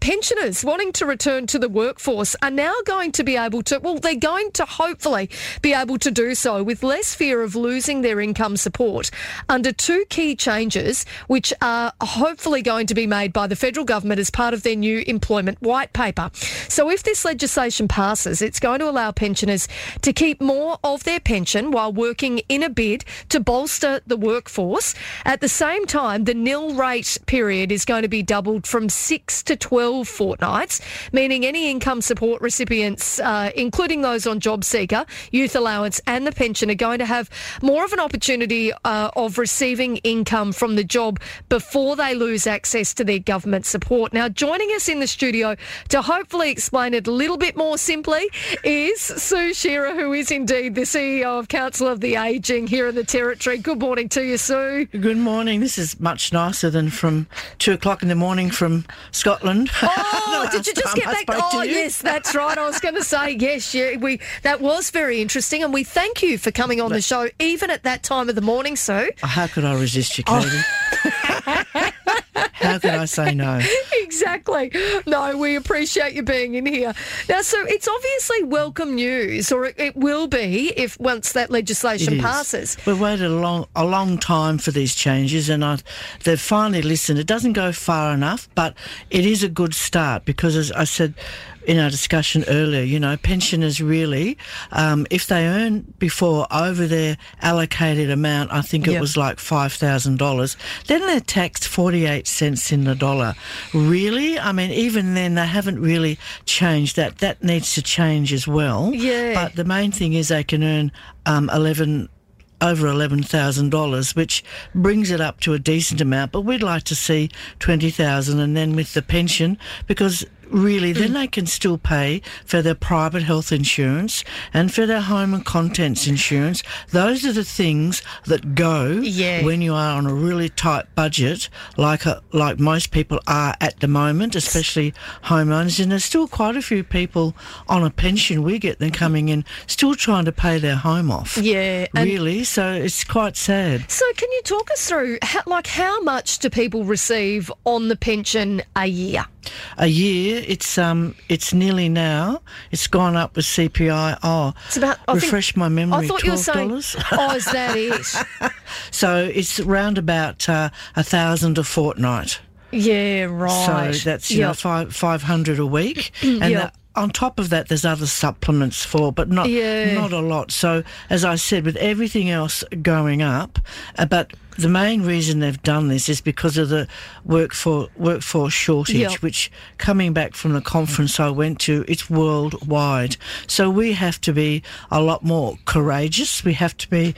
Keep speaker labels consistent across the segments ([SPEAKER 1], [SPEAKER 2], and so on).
[SPEAKER 1] pensioners wanting to return to the workforce are now going to be able to, well, they're going to hopefully be able to do so with less fear of losing their income support under two key changes, which are hopefully going to be made by the federal government as part of their new employment white paper. So if this legislation passes, it's going to allow pensioners to keep more of their pension while working in a bid to bolster the workforce. At the same time, the nil rate period is going to be doubled from six to 12 fortnights, meaning any income support recipients, uh, including those on Job Seeker, Youth Allowance, and the pension, are going to have more of an opportunity uh, of receiving income from the job before they lose access to their government support. Now, joining us in the studio to hopefully explain it a little bit more simply is Sue Shearer, who is indeed the CEO of Council of the Ageing here in the Territory. Good morning to you, Sue.
[SPEAKER 2] Good morning. This is much nicer than from two o'clock in the morning from Scotland.
[SPEAKER 1] Oh, did you just get back? Oh, yes, that's right. I was going to say yes. Yeah, we that was very interesting, and we thank you for coming on the show, even at that time of the morning, Sue.
[SPEAKER 2] Oh, how could I resist you, Katie? How could I say no?
[SPEAKER 1] exactly. No, we appreciate you being in here. Now, so it's obviously welcome news, or it, it will be if once that legislation passes.
[SPEAKER 2] We've waited a long, a long time for these changes, and I, they've finally listened. It doesn't go far enough, but it is a good start because, as I said in our discussion earlier, you know, pensioners really, um, if they earn before over their allocated amount, I think it
[SPEAKER 1] Yep.
[SPEAKER 2] was like five thousand dollars, then they're taxed forty-eight cents in the dollar. Really, I mean, even then they haven't really changed that. That needs to change as well.
[SPEAKER 1] Yeah.
[SPEAKER 2] But the main thing is they can earn um, eleven over eleven thousand dollars, which brings it up to a decent amount. But we'd like to see twenty thousand, and then with the pension, because really then they can still pay for their private health insurance and for their home and contents insurance. Those are the things that go
[SPEAKER 1] Yeah.
[SPEAKER 2] when you are on a really tight budget, like a, like most people are at the moment, especially homeowners. And there's still quite a few people on a pension. We get them coming in, still trying to pay their home off.
[SPEAKER 1] Yeah,
[SPEAKER 2] really. So it's quite sad.
[SPEAKER 1] So, can you talk us through, how, like, how much do people receive on the pension a year?
[SPEAKER 2] A year, it's um, it's nearly now. It's gone up with CPI. Oh,
[SPEAKER 1] It's about. I think-
[SPEAKER 2] refresh my memory.
[SPEAKER 1] I thought you were saying. Oh, is that it?
[SPEAKER 2] So it's round about uh, a thousand a fortnight.
[SPEAKER 1] Yeah, right.
[SPEAKER 2] So that's you know five five hundred a week, and
[SPEAKER 1] Yep.
[SPEAKER 2] that- on top of that, there's other supplements for, but not
[SPEAKER 1] Yeah.
[SPEAKER 2] not a lot. So as I said, with everything else going up, uh, but the main reason they've done this is because of the workforce workforce shortage,
[SPEAKER 1] Yep.
[SPEAKER 2] which coming back from the conference I went to, it's worldwide. So we have to be a lot more courageous. We have to be,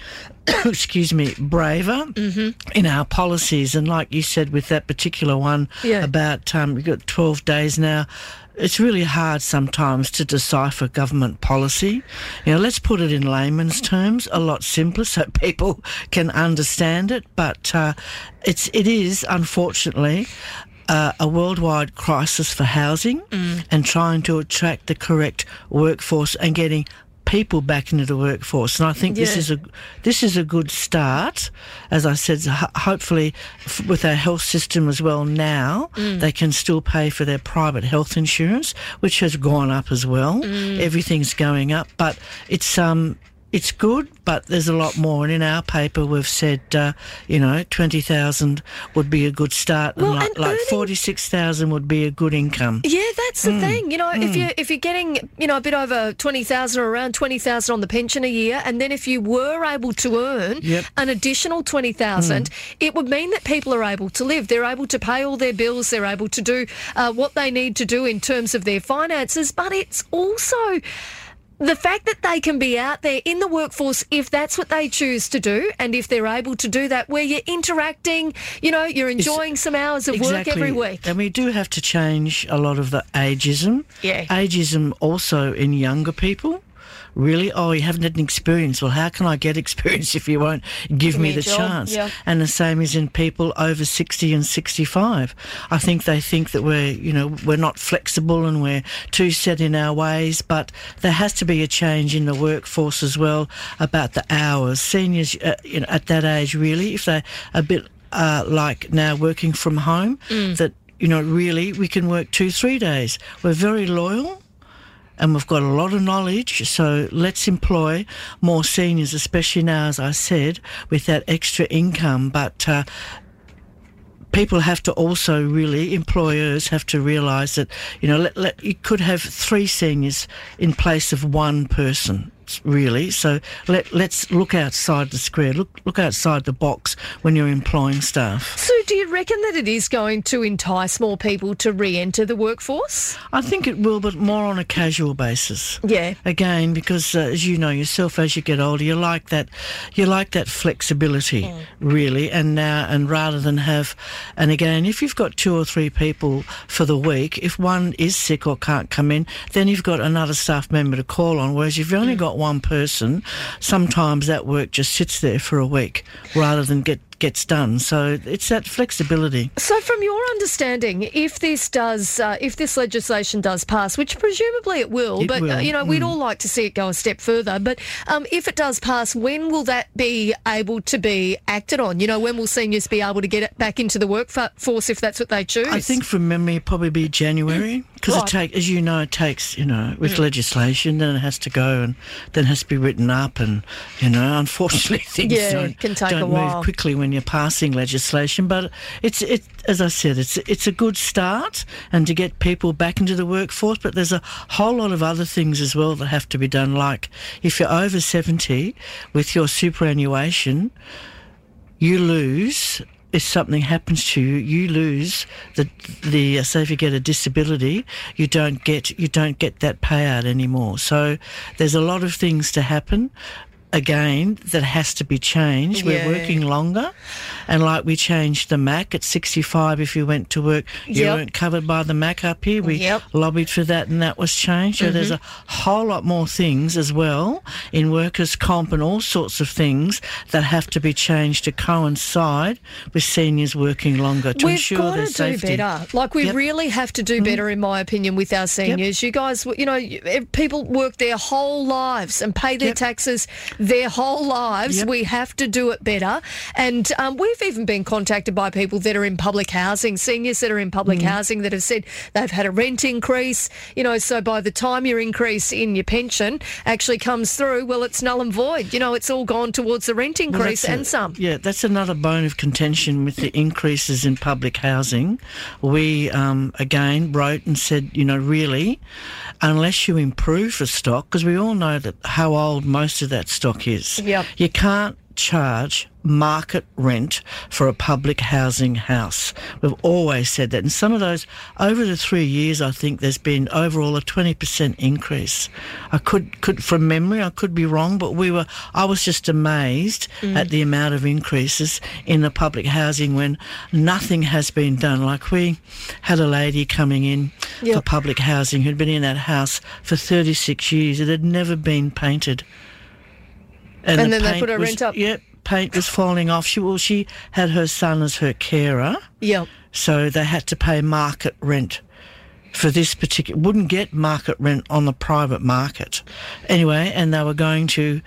[SPEAKER 2] excuse me, braver
[SPEAKER 1] Mm-hmm.
[SPEAKER 2] in our policies. And like you said, with that particular one
[SPEAKER 1] Yeah.
[SPEAKER 2] about um, we've got 12 days now. It's really hard sometimes to decipher government policy. You know, let's put it in layman's terms, a lot simpler, so people can understand it. But uh, it's it is unfortunately uh, a worldwide crisis for housing and trying to attract the correct workforce and getting people back into the workforce. And I think this is a this is a good start. As I said, hopefully f- with our health system as well now, they can still pay for their private health insurance, which has gone up as well. Everything's going up, but it's um it's good, but there's a lot more. And in our paper, we've said, uh, you know, 20,000 would be a good start,
[SPEAKER 1] Well,
[SPEAKER 2] and like,
[SPEAKER 1] and
[SPEAKER 2] like 46,000 would be a good income.
[SPEAKER 1] Yeah, that's
[SPEAKER 2] Mm.
[SPEAKER 1] the thing. You know, if you're, if you're getting you know a bit over twenty thousand or around twenty thousand on the pension a year, and then if you were able to earn
[SPEAKER 2] Yep.
[SPEAKER 1] an additional twenty thousand, it would mean that people are able to live. They're able to pay all their bills. They're able to do uh, what they need to do in terms of their finances. But it's also the fact that they can be out there in the workforce if that's what they choose to do and if they're able to do that where you're interacting you know you're enjoying some hours of work every week
[SPEAKER 2] And we do have to change a lot of the ageism.
[SPEAKER 1] Yeah.
[SPEAKER 2] Ageism also in younger people. Really? Oh, you haven't had an experience. Well, how can I get experience if you won't give me
[SPEAKER 1] me
[SPEAKER 2] the
[SPEAKER 1] job,
[SPEAKER 2] chance?
[SPEAKER 1] yeah.
[SPEAKER 2] And the same is in people over 60 and 65. I think they think that we're, you know, we're not flexible and we're too set in our ways, but there has to be a change in the workforce as well about the hours. Seniors uh, you know, at that age, really, if they're a bit uh, like now working from home,
[SPEAKER 1] Mm.
[SPEAKER 2] that you know, really, we can work two, three days. We're very loyal and we've got a lot of knowledge. So let's employ more seniors, especially now, as I said, with that extra income. But uh, people have to also really employers have to realise that you know let, let, you could have three seniors in place of one person really. So let, let's look outside the square, look, look outside the box when you're employing staff.
[SPEAKER 1] So do you reckon that it is going to entice more people to re-enter the workforce?
[SPEAKER 2] I think it will, but more on a casual basis.
[SPEAKER 1] Yeah.
[SPEAKER 2] Again, because uh, as you know yourself, as you get older, you like that, you like that flexibility, mm. really. And now, and rather than have, and again, if you've got two or three people for the week, if one is sick or can't come in, then you've got another staff member to call on. Whereas if you've only mm. got one person, sometimes that work just sits there for a week rather than get gets done. So it's that flexibility.
[SPEAKER 1] So, from your understanding, if this does, uh, if this legislation does pass, which presumably it will,
[SPEAKER 2] it
[SPEAKER 1] but
[SPEAKER 2] will.
[SPEAKER 1] Uh, you know, we'd
[SPEAKER 2] mm.
[SPEAKER 1] all like to see it go a step further. But um, if it does pass, when will that be able to be acted on? You know, when will seniors be able to get it back into the workforce if that's what they choose?
[SPEAKER 2] I think from memory, probably be January because right. it take, as you know, it takes you know with mm. legislation, then it has to go and then it has to be written up, and you know, unfortunately things
[SPEAKER 1] yeah,
[SPEAKER 2] don't,
[SPEAKER 1] can take
[SPEAKER 2] don't
[SPEAKER 1] a while.
[SPEAKER 2] move quickly when you're passing legislation. But it's it as I said, it's it's a good start and to get people back into the workforce. But there's a whole lot of other things as well that have to be done. Like if you're over seventy with your superannuation, you lose if something happens to you, you lose the the uh, say if you get a disability, you don't get you don't get that payout anymore. So there's a lot of things to happen again that has to be changed. Yeah. We're working longer, and like we changed the MAC at 65. If you went to work, you yep. weren't covered by the MAC up here. We yep. lobbied for that, and that was changed. So mm-hmm. there's a whole lot more things as well in workers' comp and all sorts of things that have to be changed to coincide with seniors working longer to
[SPEAKER 1] We've
[SPEAKER 2] ensure
[SPEAKER 1] got
[SPEAKER 2] their
[SPEAKER 1] to
[SPEAKER 2] safety.
[SPEAKER 1] do better. Like we
[SPEAKER 2] yep.
[SPEAKER 1] really have to do mm-hmm. better, in my opinion, with our seniors. You guys, you know, people work their whole lives and pay their taxes their whole lives. Yep. We have to do it better. And um, we've even been contacted by people that are in public housing, seniors that are in public mm. housing that have said they've had a rent increase. You know, so by the time your increase in your pension actually comes through, well, it's null and void. You know, it's all gone towards the rent increase well, and
[SPEAKER 2] a,
[SPEAKER 1] some.
[SPEAKER 2] Yeah, that's another bone of contention with the increases in public housing. We, um, again, wrote and said, you know, really, unless you improve the stock, because we all know that how old most of that stock is.
[SPEAKER 1] Yep.
[SPEAKER 2] You can't charge market rent for a public housing house. We've always said that. And some of those, over the three years, I think there's been overall a 20% increase. I could, could from memory, I could be wrong, but we were, I was just amazed mm. at the amount of increases in the public housing when nothing has been done. Like we had a lady coming in yep. for public housing who'd been in that house for 36 years. It had never been painted.
[SPEAKER 1] And, and the then they put her
[SPEAKER 2] was,
[SPEAKER 1] rent up.
[SPEAKER 2] Yep, paint was falling off. She well, she had her son as her carer.
[SPEAKER 1] Yep.
[SPEAKER 2] So they had to pay market rent for this particular. Wouldn't get market rent on the private market, anyway. And they were going to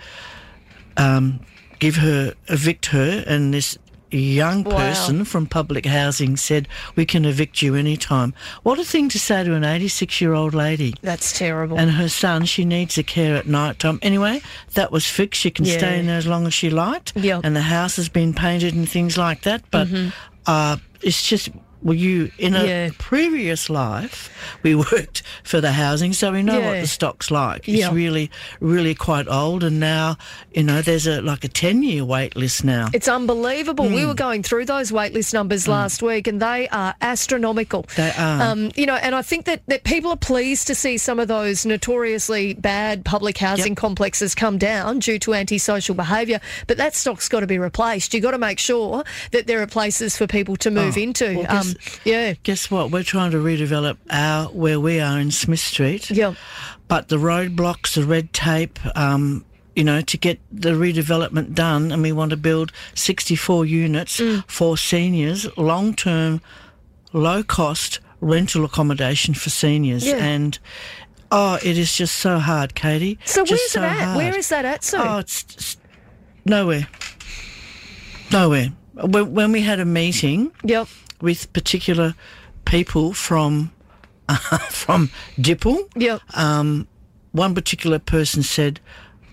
[SPEAKER 2] um, give her evict her, and this young person wow. from public housing said, We can evict you anytime. What a thing to say to an 86 year old lady.
[SPEAKER 1] That's terrible.
[SPEAKER 2] And her son, she needs a care at night time. Anyway, that was fixed. She can yeah. stay in there as long as she liked.
[SPEAKER 1] Yep.
[SPEAKER 2] And the house has been painted and things like that. But mm-hmm. uh, it's just well, you in a yeah. previous life we worked for the housing, so we know yeah. what the stock's like. It's really, really quite old, and now you know there's a like a ten year wait list now.
[SPEAKER 1] It's unbelievable. Mm. We hmm. were going through those wait list numbers mm. last week, and they are astronomical.
[SPEAKER 2] They are.
[SPEAKER 1] Um, you know, and I think that, that people are pleased to see some of those notoriously bad public housing yep. complexes come down due to antisocial behaviour. But that stock's got to be replaced. You've got to make sure that there are places for people to move oh, into.
[SPEAKER 2] Well, um, yeah. Guess what? We're trying to redevelop our where we are in Smith Street.
[SPEAKER 1] Yeah.
[SPEAKER 2] But the roadblocks, the red tape, um, you know, to get the redevelopment done, and we want to build 64 units mm. for seniors, long term, low cost rental accommodation for seniors.
[SPEAKER 1] Yeah.
[SPEAKER 2] And oh, it is just so hard, Katie.
[SPEAKER 1] So
[SPEAKER 2] just
[SPEAKER 1] where's
[SPEAKER 2] so
[SPEAKER 1] it at?
[SPEAKER 2] Hard.
[SPEAKER 1] Where is that at, So
[SPEAKER 2] Oh, it's, it's nowhere. Nowhere. When, when we had a meeting,
[SPEAKER 1] yep
[SPEAKER 2] with particular people from from DIPL.
[SPEAKER 1] Yep.
[SPEAKER 2] Um, one particular person said,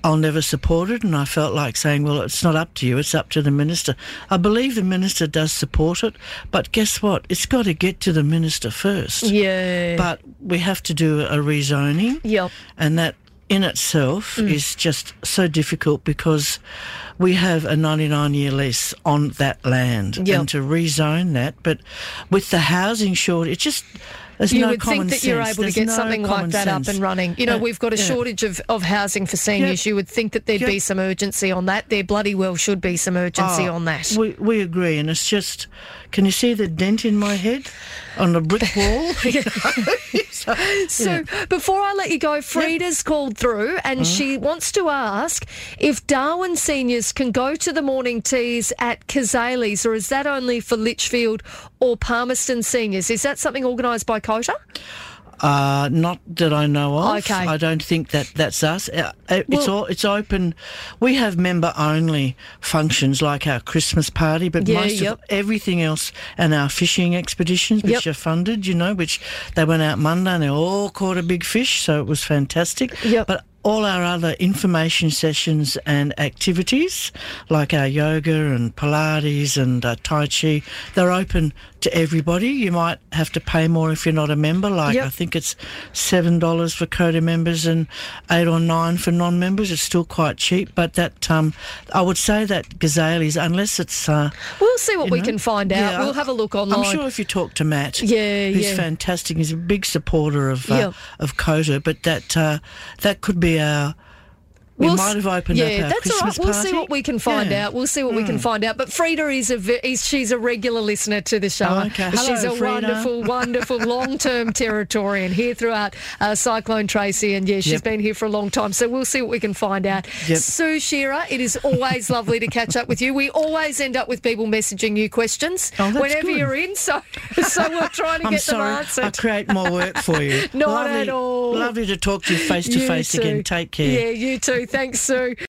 [SPEAKER 2] I'll never support it. And I felt like saying, well, it's not up to you, it's up to the minister. I believe the minister does support it, but guess what? It's got to get to the minister first.
[SPEAKER 1] Yeah.
[SPEAKER 2] But we have to do a rezoning.
[SPEAKER 1] Yep.
[SPEAKER 2] And that in itself
[SPEAKER 1] Mm.
[SPEAKER 2] is just so difficult because we have a 99 year lease on that land
[SPEAKER 1] Yep.
[SPEAKER 2] and to rezone that. But with the housing shortage, it just, there's
[SPEAKER 1] you
[SPEAKER 2] no
[SPEAKER 1] would
[SPEAKER 2] common
[SPEAKER 1] think that you're
[SPEAKER 2] sense.
[SPEAKER 1] able to get
[SPEAKER 2] no
[SPEAKER 1] something like that
[SPEAKER 2] sense.
[SPEAKER 1] up and running. You know,
[SPEAKER 2] Uh,
[SPEAKER 1] we've got a
[SPEAKER 2] yeah.
[SPEAKER 1] shortage of, of housing for seniors. You would think that there'd be some urgency on that. There bloody well should be some urgency
[SPEAKER 2] Oh,
[SPEAKER 1] on that.
[SPEAKER 2] We, we agree, and it's just, can you see the dent in my head on the brick wall? so,
[SPEAKER 1] So before I let you go, Frida's called through and
[SPEAKER 2] Mm-hmm.
[SPEAKER 1] she wants to ask if Darwin seniors can go to the morning teas at Kazales or is that only for Litchfield or Palmerston seniors? Is that something organised by Cota?
[SPEAKER 2] Uh, not that I know of.
[SPEAKER 1] Okay.
[SPEAKER 2] I don't think that that's us. Uh, uh, it's
[SPEAKER 1] Well-
[SPEAKER 2] all it's open. We have member only functions like our Christmas party, but
[SPEAKER 1] Yeah,
[SPEAKER 2] most
[SPEAKER 1] yep.
[SPEAKER 2] of everything else and our fishing expeditions, which
[SPEAKER 1] Yep.
[SPEAKER 2] are funded, you know, which they went out Monday and they all caught a big fish, so it was fantastic.
[SPEAKER 1] Yep.
[SPEAKER 2] But all our other information sessions and activities, like our yoga and Pilates and uh, Tai Chi, they're open to everybody. You might have to pay more if you're not a member. Like
[SPEAKER 1] Yep.
[SPEAKER 2] I think it's seven dollars for Cota members and eight or nine for non-members. It's still quite cheap, but that um, I would say that Gazelles, unless it's uh,
[SPEAKER 1] We'll see what we
[SPEAKER 2] know,
[SPEAKER 1] can find out.
[SPEAKER 2] yeah,
[SPEAKER 1] we'll have a look online.
[SPEAKER 2] I'm sure if you talk to Matt,
[SPEAKER 1] Yeah,
[SPEAKER 2] who's
[SPEAKER 1] yeah.
[SPEAKER 2] fantastic, he's a big supporter of uh,
[SPEAKER 1] Yeah.
[SPEAKER 2] of Cota, but that uh, that could be our. We
[SPEAKER 1] We'll
[SPEAKER 2] might have opened
[SPEAKER 1] yeah,
[SPEAKER 2] up our
[SPEAKER 1] that's
[SPEAKER 2] Christmas
[SPEAKER 1] all right. We'll
[SPEAKER 2] party.
[SPEAKER 1] see what we can find
[SPEAKER 2] Yeah. Hmm.
[SPEAKER 1] out. We'll see what we can find out. But Frida is a ve- she's a regular listener to the show.
[SPEAKER 2] Oh, okay.
[SPEAKER 1] she's
[SPEAKER 2] Hello,
[SPEAKER 1] a
[SPEAKER 2] Frida.
[SPEAKER 1] wonderful, wonderful long-term Territorian here throughout uh, Cyclone Tracy, and yeah, she's
[SPEAKER 2] Yep.
[SPEAKER 1] been here for a long time. So we'll see what we can find out.
[SPEAKER 2] Yep.
[SPEAKER 1] Sue Shearer, it is always lovely to catch up with you. We always end up with people messaging you questions
[SPEAKER 2] Oh,
[SPEAKER 1] whenever
[SPEAKER 2] good.
[SPEAKER 1] you're in. So so we're trying to get
[SPEAKER 2] sorry,
[SPEAKER 1] them answered.
[SPEAKER 2] I create more work for you.
[SPEAKER 1] Not
[SPEAKER 2] lovely,
[SPEAKER 1] at all.
[SPEAKER 2] Lovely to talk to you face to face again. Take care.
[SPEAKER 1] Yeah, you too. Thanks, Sue.